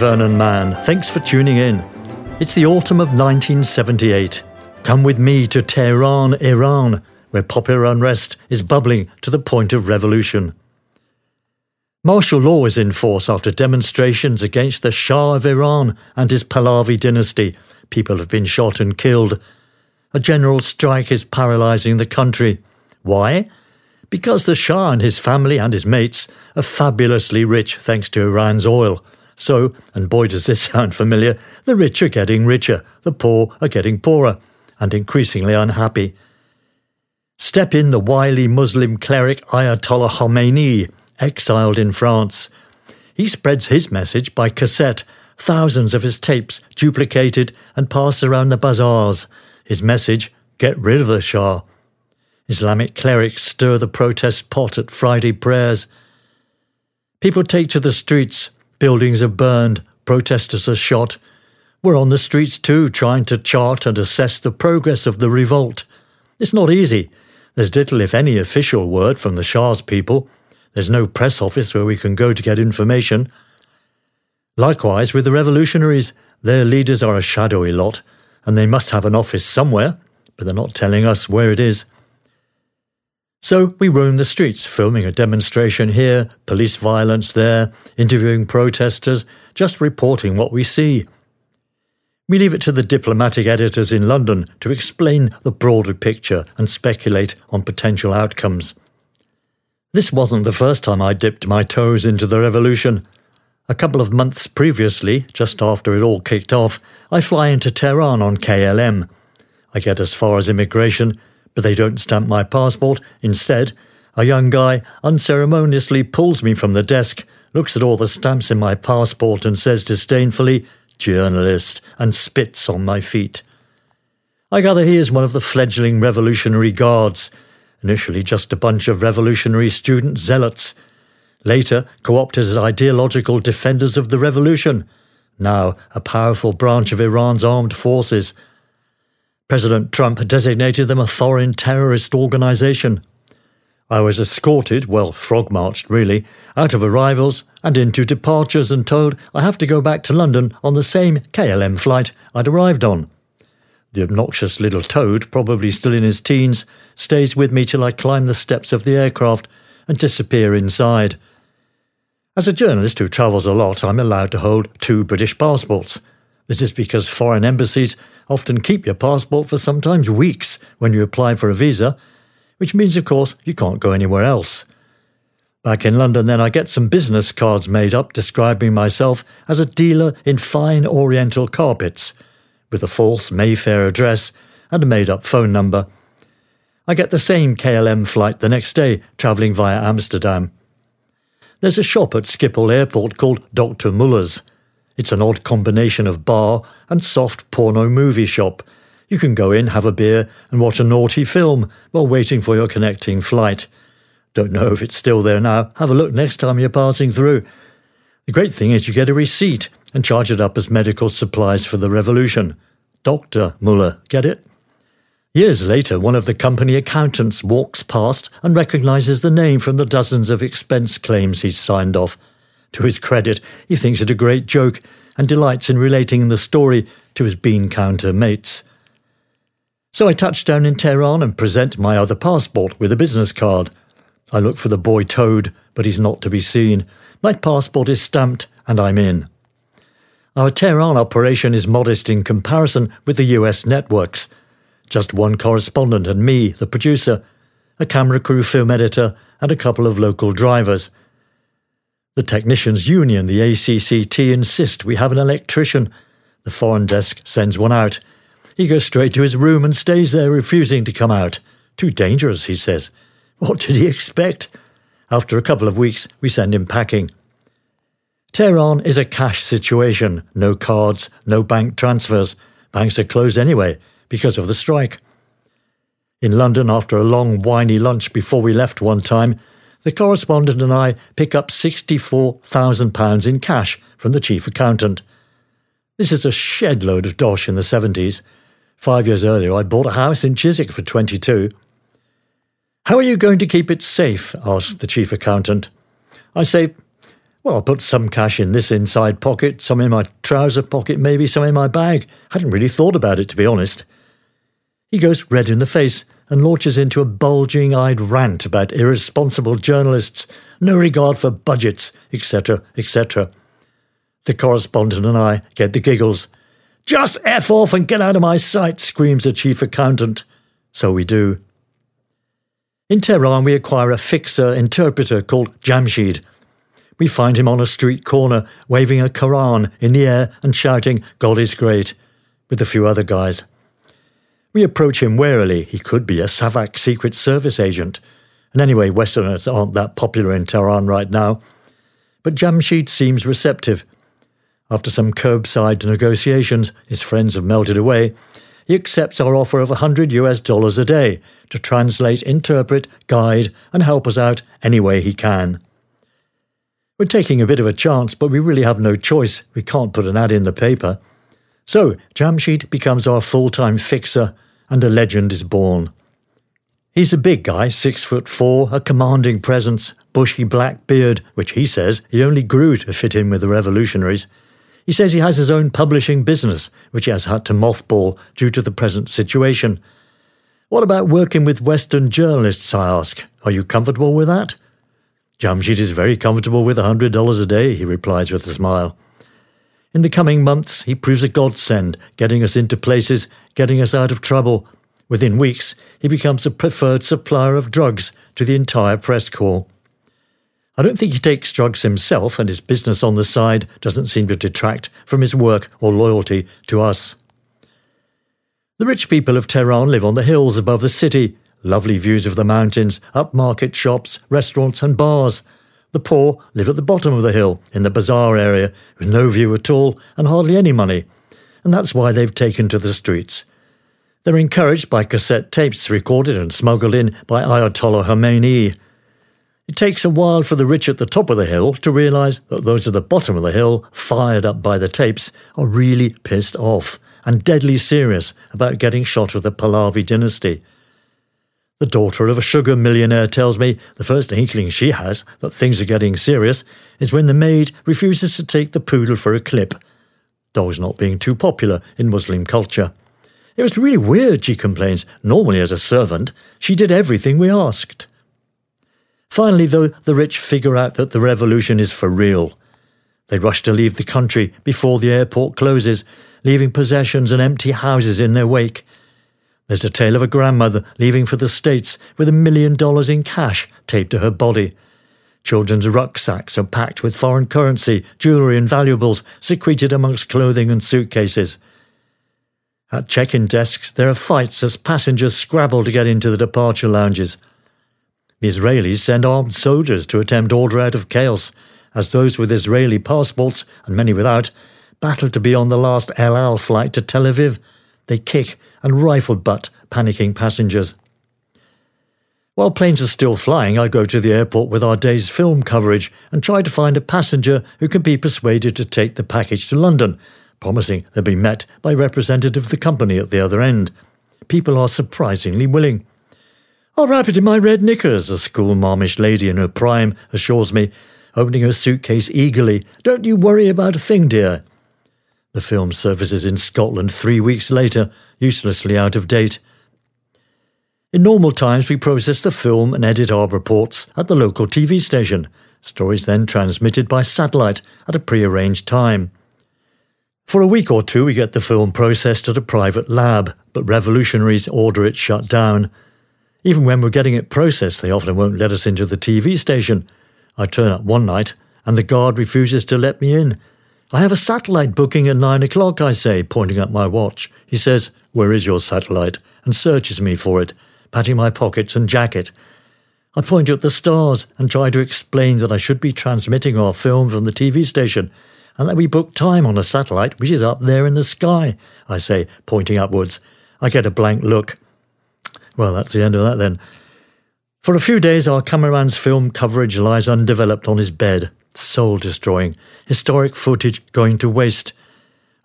Vernon Mann. Thanks for tuning in. It's the autumn of 1978. Come with me to Tehran, Iran, where popular unrest is bubbling to the point of revolution. Martial law is in force after demonstrations against the Shah of Iran and his Pahlavi dynasty. People have been shot and killed. A general strike is paralysing the country. Why? Because the Shah and his family and his mates are fabulously rich thanks to Iran's oil. So, and boy does this sound familiar, the rich are getting richer, the poor are getting poorer, and increasingly unhappy. Step in the wily Muslim cleric Ayatollah Khomeini, exiled in France. He spreads his message by cassette, thousands of his tapes duplicated and passed around the bazaars. His message get rid of the Shah. Islamic clerics stir the protest pot at Friday prayers. People take to the streets, buildings are burned, protesters are shot. We're on the streets too, trying to chart and assess the progress of the revolt. It's not easy. There's little, if any, official word from the Shah's people. There's no press office where we can go to get information. Likewise with the revolutionaries, their leaders are a shadowy lot, and they must have an office somewhere, but they're not telling us where it is. So we roam the streets, filming a demonstration here, police violence there, interviewing protesters, just reporting what we see. We leave it to the diplomatic editors in London to explain the broader picture and speculate on potential outcomes. This wasn't the first time I dipped my toes into the revolution. A couple of months previously, just after it all kicked off, I fly into Tehran on KLM. I get as far as immigration, but they don't stamp my passport. Instead, a young guy unceremoniously pulls me from the desk, looks at all the stamps in my passport, and says disdainfully, Journalist, and spits on my feet. I gather he is one of the fledgling Revolutionary Guards, initially just a bunch of revolutionary student zealots, later co opted as ideological defenders of the revolution, now a powerful branch of Iran's armed forces President Trump designated them a foreign terrorist organization. I was escorted, well, frog marched really, out of arrivals and into departures and told I have to go back to London on the same KLM flight I'd arrived on. The obnoxious little toad, probably still in his teens, stays with me till I climb the steps of the aircraft and disappear inside. As a journalist who travels a lot, I'm allowed to hold two British passports. This is because foreign embassies often keep your passport for sometimes weeks when you apply for a visa, which means, of course, you can't go anywhere else. Back in London, then, I get some business cards made up describing myself as a dealer in fine oriental carpets, with a false Mayfair address and a made up phone number. I get the same KLM flight the next day, travelling via Amsterdam. There's a shop at Schiphol Airport called Dr. Muller's, it's an odd combination of bar and soft porno movie shop. You can go in, have a beer, and watch a naughty film while waiting for your connecting flight. Don't know if it's still there now. Have a look next time you're passing through. The great thing is you get a receipt and charge it up as medical supplies for the revolution. Dr. Muller, get it? Years later, one of the company accountants walks past and recognizes the name from the dozens of expense claims he's signed off. To his credit, he thinks it a great joke and delights in relating the story to his bean counter mates. So I touch down in Tehran and present my other passport with a business card. I look for the boy Toad, but he's not to be seen. My passport is stamped, and I'm in. Our Tehran operation is modest in comparison with the US networks. Just one correspondent and me, the producer, a camera crew film editor, and a couple of local drivers. The Technicians Union, the ACCT, insist we have an electrician. The foreign desk sends one out. He goes straight to his room and stays there, refusing to come out. Too dangerous, he says. What did he expect? After a couple of weeks, we send him packing. Tehran is a cash situation. No cards, no bank transfers. Banks are closed anyway because of the strike. In London, after a long, whiny lunch before we left one time, the correspondent and I pick up £64,000 in cash from the chief accountant. This is a shed load of dosh in the 70s. Five years earlier, I bought a house in Chiswick for 22. How are you going to keep it safe? asked the chief accountant. I say, Well, I'll put some cash in this inside pocket, some in my trouser pocket, maybe some in my bag. I hadn't really thought about it, to be honest. He goes red in the face and launches into a bulging eyed rant about irresponsible journalists, no regard for budgets, etc., etc. The correspondent and I get the giggles. Just F off and get out of my sight, screams the chief accountant. So we do. In Tehran, we acquire a fixer interpreter called Jamshid. We find him on a street corner, waving a Koran in the air and shouting, God is great, with a few other guys. We approach him warily. He could be a Savak Secret Service agent. And anyway, Westerners aren't that popular in Tehran right now. But Jamshid seems receptive. After some curbside negotiations, his friends have melted away. He accepts our offer of 100 US dollars a day to translate, interpret, guide, and help us out any way he can. We're taking a bit of a chance, but we really have no choice. We can't put an ad in the paper. So, Jamshid becomes our full time fixer, and a legend is born. He's a big guy, six foot four, a commanding presence, bushy black beard, which he says he only grew to fit in with the revolutionaries. He says he has his own publishing business, which he has had to mothball due to the present situation. What about working with Western journalists, I ask. Are you comfortable with that? Jamshid is very comfortable with a $100 a day, he replies with a smile. In the coming months, he proves a godsend, getting us into places, getting us out of trouble. Within weeks, he becomes a preferred supplier of drugs to the entire press corps. I don't think he takes drugs himself, and his business on the side doesn't seem to detract from his work or loyalty to us. The rich people of Tehran live on the hills above the city, lovely views of the mountains, upmarket shops, restaurants, and bars. The poor live at the bottom of the hill, in the bazaar area, with no view at all and hardly any money, and that's why they've taken to the streets. They're encouraged by cassette tapes recorded and smuggled in by Ayatollah Khomeini. It takes a while for the rich at the top of the hill to realise that those at the bottom of the hill, fired up by the tapes, are really pissed off and deadly serious about getting shot of the Pahlavi dynasty. The daughter of a sugar millionaire tells me the first inkling she has that things are getting serious is when the maid refuses to take the poodle for a clip. Dogs not being too popular in Muslim culture. It was really weird, she complains. Normally, as a servant, she did everything we asked. Finally, though, the rich figure out that the revolution is for real. They rush to leave the country before the airport closes, leaving possessions and empty houses in their wake. There's a tale of a grandmother leaving for the States with a million dollars in cash taped to her body. Children's rucksacks are packed with foreign currency, jewellery, and valuables secreted amongst clothing and suitcases. At check in desks, there are fights as passengers scrabble to get into the departure lounges. The Israelis send armed soldiers to attempt order out of chaos, as those with Israeli passports, and many without, battle to be on the last El Al flight to Tel Aviv. They kick and rifle butt panicking passengers. While planes are still flying, I go to the airport with our day's film coverage and try to find a passenger who can be persuaded to take the package to London, promising they'll be met by a representative of the company at the other end. People are surprisingly willing. I'll wrap it in my red knickers, a schoolmarmish lady in her prime assures me, opening her suitcase eagerly. Don't you worry about a thing, dear. The film surfaces in Scotland three weeks later, uselessly out of date. In normal times, we process the film and edit our reports at the local TV station. Stories then transmitted by satellite at a pre-arranged time. For a week or two, we get the film processed at a private lab, but revolutionaries order it shut down. Even when we're getting it processed, they often won't let us into the TV station. I turn up one night, and the guard refuses to let me in. I have a satellite booking at nine o'clock, I say, pointing at my watch. He says, Where is your satellite? and searches me for it, patting my pockets and jacket. I point at the stars and try to explain that I should be transmitting our film from the TV station and that we booked time on a satellite which is up there in the sky, I say, pointing upwards. I get a blank look. Well, that's the end of that then. For a few days, our cameraman's film coverage lies undeveloped on his bed soul destroying, historic footage going to waste.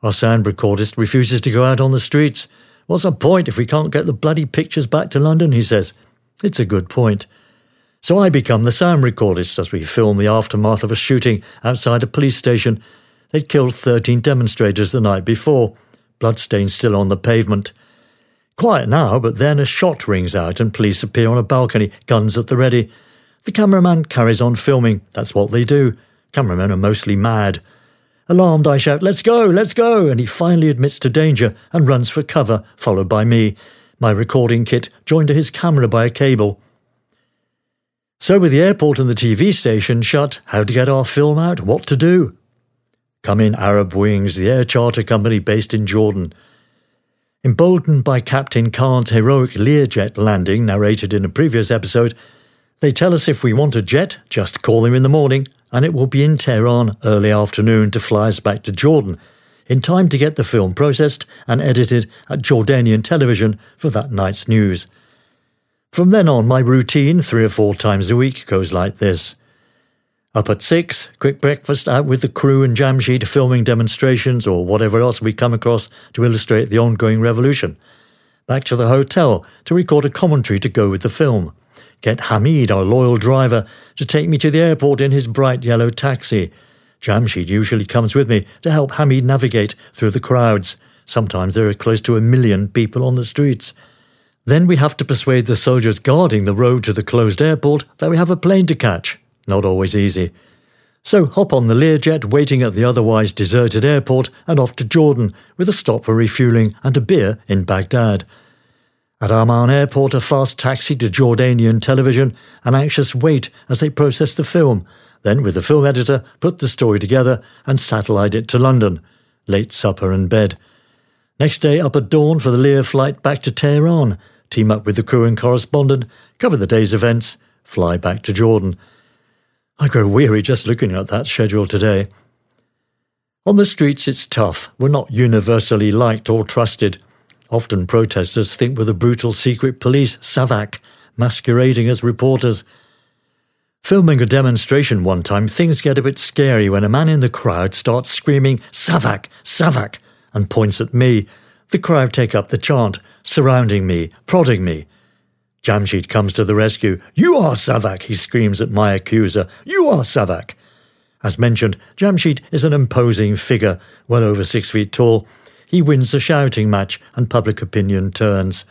Our sound recordist refuses to go out on the streets. What's the point if we can't get the bloody pictures back to London, he says. It's a good point. So I become the sound recordist as we film the aftermath of a shooting outside a police station. They'd killed 13 demonstrators the night before, bloodstains still on the pavement. Quiet now, but then a shot rings out and police appear on a balcony, guns at the ready. The cameraman carries on filming. That's what they do. Cameramen are mostly mad. Alarmed, I shout, Let's go, let's go! And he finally admits to danger and runs for cover, followed by me, my recording kit joined to his camera by a cable. So, with the airport and the TV station shut, how to get our film out, what to do? Come in Arab Wings, the air charter company based in Jordan. Emboldened by Captain Khan's heroic Learjet landing, narrated in a previous episode, they tell us if we want a jet, just call him in the morning, and it will be in Tehran early afternoon to fly us back to Jordan, in time to get the film processed and edited at Jordanian television for that night's news. From then on, my routine, three or four times a week, goes like this. Up at six, quick breakfast, out with the crew and Jamshid filming demonstrations or whatever else we come across to illustrate the ongoing revolution. Back to the hotel to record a commentary to go with the film. Get Hamid, our loyal driver, to take me to the airport in his bright yellow taxi. Jamshid usually comes with me to help Hamid navigate through the crowds. Sometimes there are close to a million people on the streets. Then we have to persuade the soldiers guarding the road to the closed airport that we have a plane to catch. Not always easy. So hop on the Learjet waiting at the otherwise deserted airport and off to Jordan with a stop for refueling and a beer in Baghdad. At Amman Airport, a fast taxi to Jordanian television, an anxious wait as they process the film, then, with the film editor, put the story together and satellite it to London. Late supper and bed. Next day, up at dawn for the Lear flight back to Tehran team up with the crew and correspondent, cover the day's events, fly back to Jordan. I grow weary just looking at that schedule today. On the streets, it's tough. We're not universally liked or trusted. Often protesters think we're the brutal secret police, SAVAK, masquerading as reporters. Filming a demonstration one time, things get a bit scary when a man in the crowd starts screaming, SAVAK, SAVAK, and points at me. The crowd take up the chant, surrounding me, prodding me. Jamshid comes to the rescue. You are Savak, he screams at my accuser. You are Savak. As mentioned, Jamshid is an imposing figure, well over six feet tall. He wins the shouting match, and public opinion turns.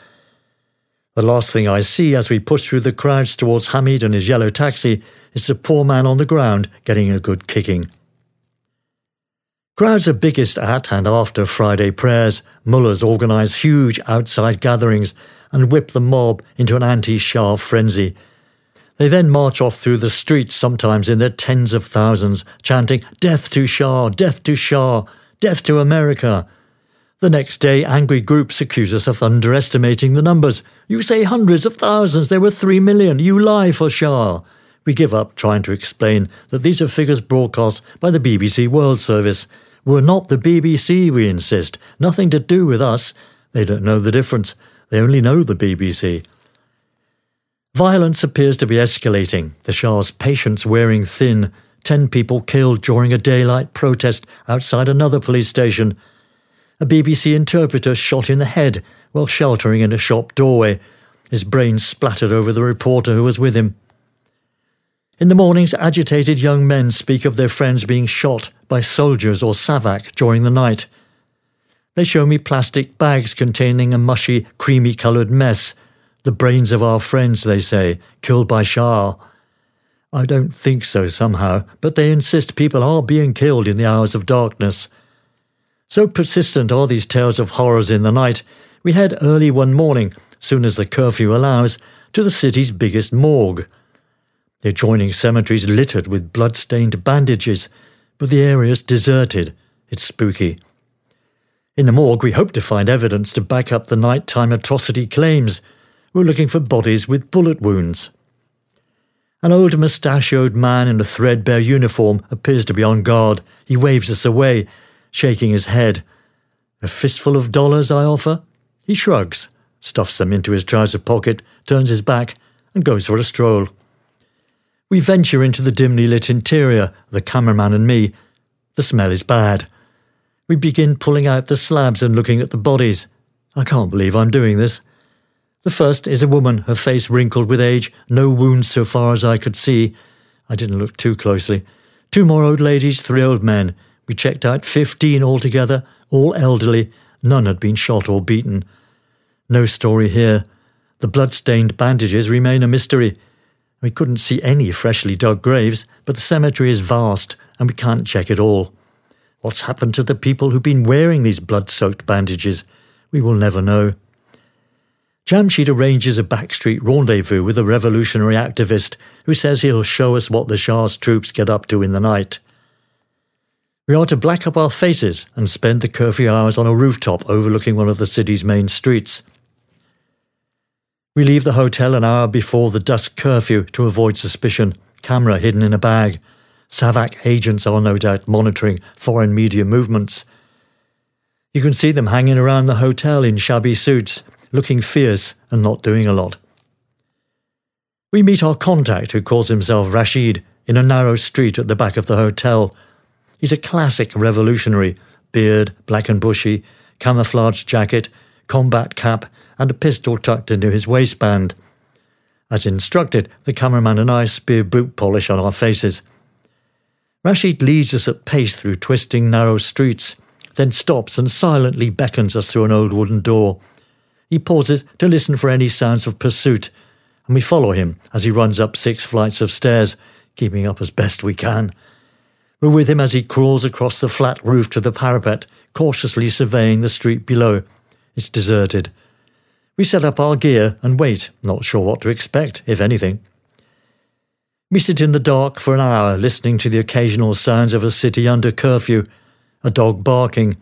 The last thing I see as we push through the crowds towards Hamid and his yellow taxi is the poor man on the ground getting a good kicking. Crowds are biggest at and after Friday prayers. Mullahs organise huge outside gatherings and whip the mob into an anti Shah frenzy. They then march off through the streets, sometimes in their tens of thousands, chanting, Death to Shah! Death to Shah! Death to America! The next day, angry groups accuse us of underestimating the numbers. You say hundreds of thousands, there were three million. You lie for Shah. We give up trying to explain that these are figures broadcast by the BBC World Service. We're not the BBC, we insist. Nothing to do with us. They don't know the difference. They only know the BBC. Violence appears to be escalating, the Shah's patience wearing thin. Ten people killed during a daylight protest outside another police station. A BBC interpreter shot in the head while sheltering in a shop doorway. His brains splattered over the reporter who was with him. In the mornings, agitated young men speak of their friends being shot by soldiers or SAVAK during the night. They show me plastic bags containing a mushy, creamy coloured mess. The brains of our friends, they say, killed by Shah. I don't think so somehow, but they insist people are being killed in the hours of darkness. So persistent are these tales of horrors in the night, we head early one morning, soon as the curfew allows, to the city's biggest morgue. The adjoining cemetery's littered with blood-stained bandages, but the area's deserted. It's spooky. In the morgue, we hope to find evidence to back up the nighttime atrocity claims. We're looking for bodies with bullet wounds. An old mustachioed man in a threadbare uniform appears to be on guard. He waves us away, shaking his head. A fistful of dollars, I offer. He shrugs, stuffs them into his trouser pocket, turns his back, and goes for a stroll. We venture into the dimly lit interior, the cameraman and me. The smell is bad. We begin pulling out the slabs and looking at the bodies. I can't believe I'm doing this. The first is a woman, her face wrinkled with age, no wounds so far as I could see. I didn't look too closely. Two more old ladies, three old men. We checked out fifteen altogether, all elderly. None had been shot or beaten. No story here. The blood-stained bandages remain a mystery. We couldn't see any freshly dug graves, but the cemetery is vast and we can't check it all. What's happened to the people who've been wearing these blood-soaked bandages? We will never know. Jamshid arranges a backstreet rendezvous with a revolutionary activist who says he'll show us what the Shah's troops get up to in the night. We are to black up our faces and spend the curfew hours on a rooftop overlooking one of the city's main streets. We leave the hotel an hour before the dusk curfew to avoid suspicion, camera hidden in a bag. SAVAK agents are no doubt monitoring foreign media movements. You can see them hanging around the hotel in shabby suits, looking fierce and not doing a lot. We meet our contact, who calls himself Rashid, in a narrow street at the back of the hotel. He's a classic revolutionary beard, black and bushy, camouflage jacket, combat cap, and a pistol tucked into his waistband. As instructed, the cameraman and I spear boot polish on our faces. Rashid leads us at pace through twisting, narrow streets, then stops and silently beckons us through an old wooden door. He pauses to listen for any sounds of pursuit, and we follow him as he runs up six flights of stairs, keeping up as best we can. We're with him as he crawls across the flat roof to the parapet, cautiously surveying the street below. It's deserted. We set up our gear and wait, not sure what to expect, if anything. We sit in the dark for an hour listening to the occasional sounds of a city under curfew, a dog barking,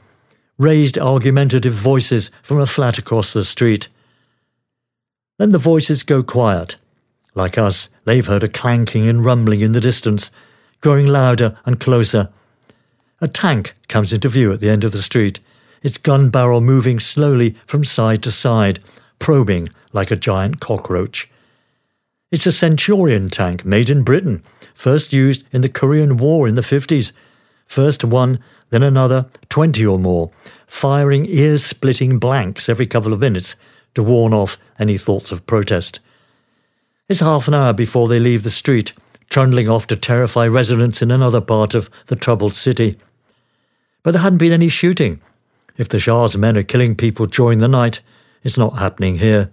raised argumentative voices from a flat across the street. Then the voices go quiet. Like us, they've heard a clanking and rumbling in the distance, growing louder and closer. A tank comes into view at the end of the street, its gun barrel moving slowly from side to side, probing like a giant cockroach. It's a Centurion tank made in Britain, first used in the Korean War in the 50s. First one, then another, 20 or more, firing ear splitting blanks every couple of minutes to warn off any thoughts of protest. It's half an hour before they leave the street, trundling off to terrify residents in another part of the troubled city. But there hadn't been any shooting. If the Shah's men are killing people during the night, it's not happening here.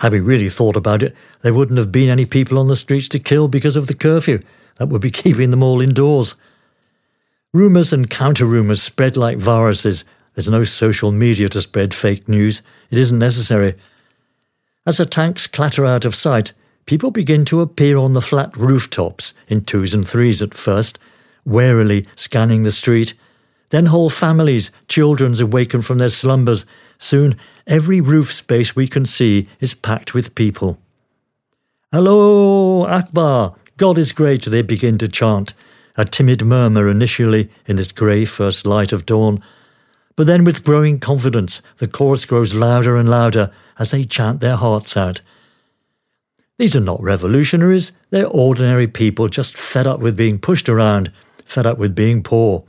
Had we really thought about it, there wouldn't have been any people on the streets to kill because of the curfew. That would be keeping them all indoors. Rumours and counter rumours spread like viruses. There's no social media to spread fake news. It isn't necessary. As the tanks clatter out of sight, people begin to appear on the flat rooftops, in twos and threes at first, warily scanning the street. Then whole families, children awaken from their slumbers, Soon, every roof space we can see is packed with people. Allahu Akbar! God is great, they begin to chant, a timid murmur initially in this grey first light of dawn. But then, with growing confidence, the chorus grows louder and louder as they chant their hearts out. These are not revolutionaries, they're ordinary people just fed up with being pushed around, fed up with being poor.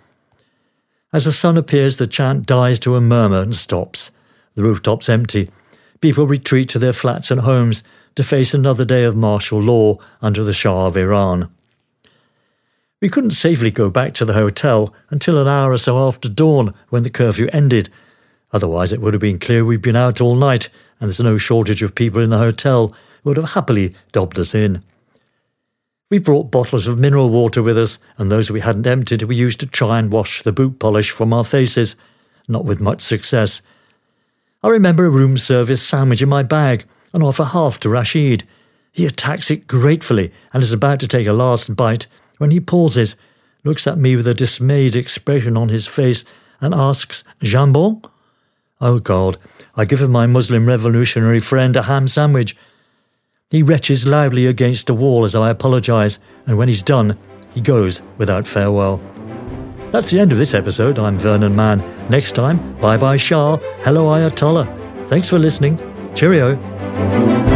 As the sun appears, the chant dies to a murmur and stops. The rooftop's empty. People retreat to their flats and homes to face another day of martial law under the Shah of Iran. We couldn't safely go back to the hotel until an hour or so after dawn when the curfew ended. Otherwise, it would have been clear we'd been out all night, and there's no shortage of people in the hotel would have happily dobbed us in. We brought bottles of mineral water with us, and those we hadn't emptied we used to try and wash the boot polish from our faces, not with much success. I remember a room service sandwich in my bag and offer half to Rashid. He attacks it gratefully and is about to take a last bite when he pauses, looks at me with a dismayed expression on his face, and asks, Jambon? Oh God, I give him my Muslim revolutionary friend a ham sandwich. He retches loudly against the wall as I apologise, and when he's done, he goes without farewell. That's the end of this episode. I'm Vernon Mann. Next time, bye bye Shah, hello Ayatollah. Thanks for listening. Cheerio.